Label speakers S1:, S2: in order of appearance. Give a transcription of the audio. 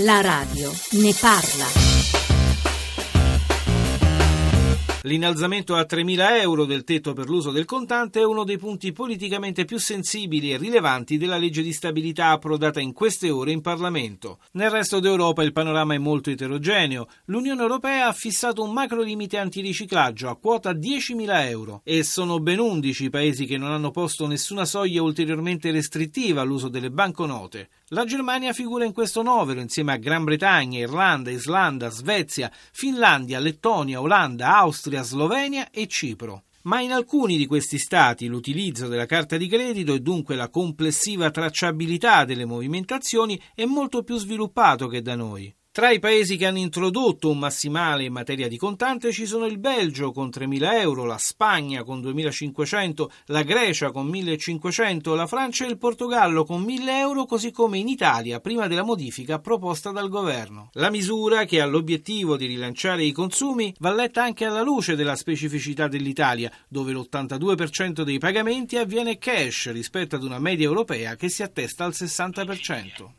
S1: La radio ne parla.
S2: L'innalzamento a 3.000 euro del tetto per l'uso del contante è uno dei punti politicamente più sensibili e rilevanti della legge di stabilità approdata in queste ore in Parlamento. Nel resto d'Europa il panorama è molto eterogeneo. L'Unione Europea ha fissato un macro limite antiriciclaggio a quota 10.000 euro e sono ben 11 i paesi che non hanno posto nessuna soglia ulteriormente restrittiva all'uso delle banconote. La Germania figura in questo novero insieme a Gran Bretagna, Irlanda, Islanda, Svezia, Finlandia, Lettonia, Olanda, Austria, Slovenia e Cipro. Ma in alcuni di questi stati l'utilizzo della carta di credito e dunque la complessiva tracciabilità delle movimentazioni è molto più sviluppato che da noi. Tra i paesi che hanno introdotto un massimale in materia di contante ci sono il Belgio con 3.000 euro, la Spagna con 2.500, la Grecia con 1.500, la Francia e il Portogallo con 1.000 euro, così come in Italia prima della modifica proposta dal governo. La misura, che ha l'obiettivo di rilanciare i consumi, va letta anche alla luce della specificità dell'Italia, dove l'82% dei pagamenti avviene cash rispetto ad una media europea che si attesta al 60%.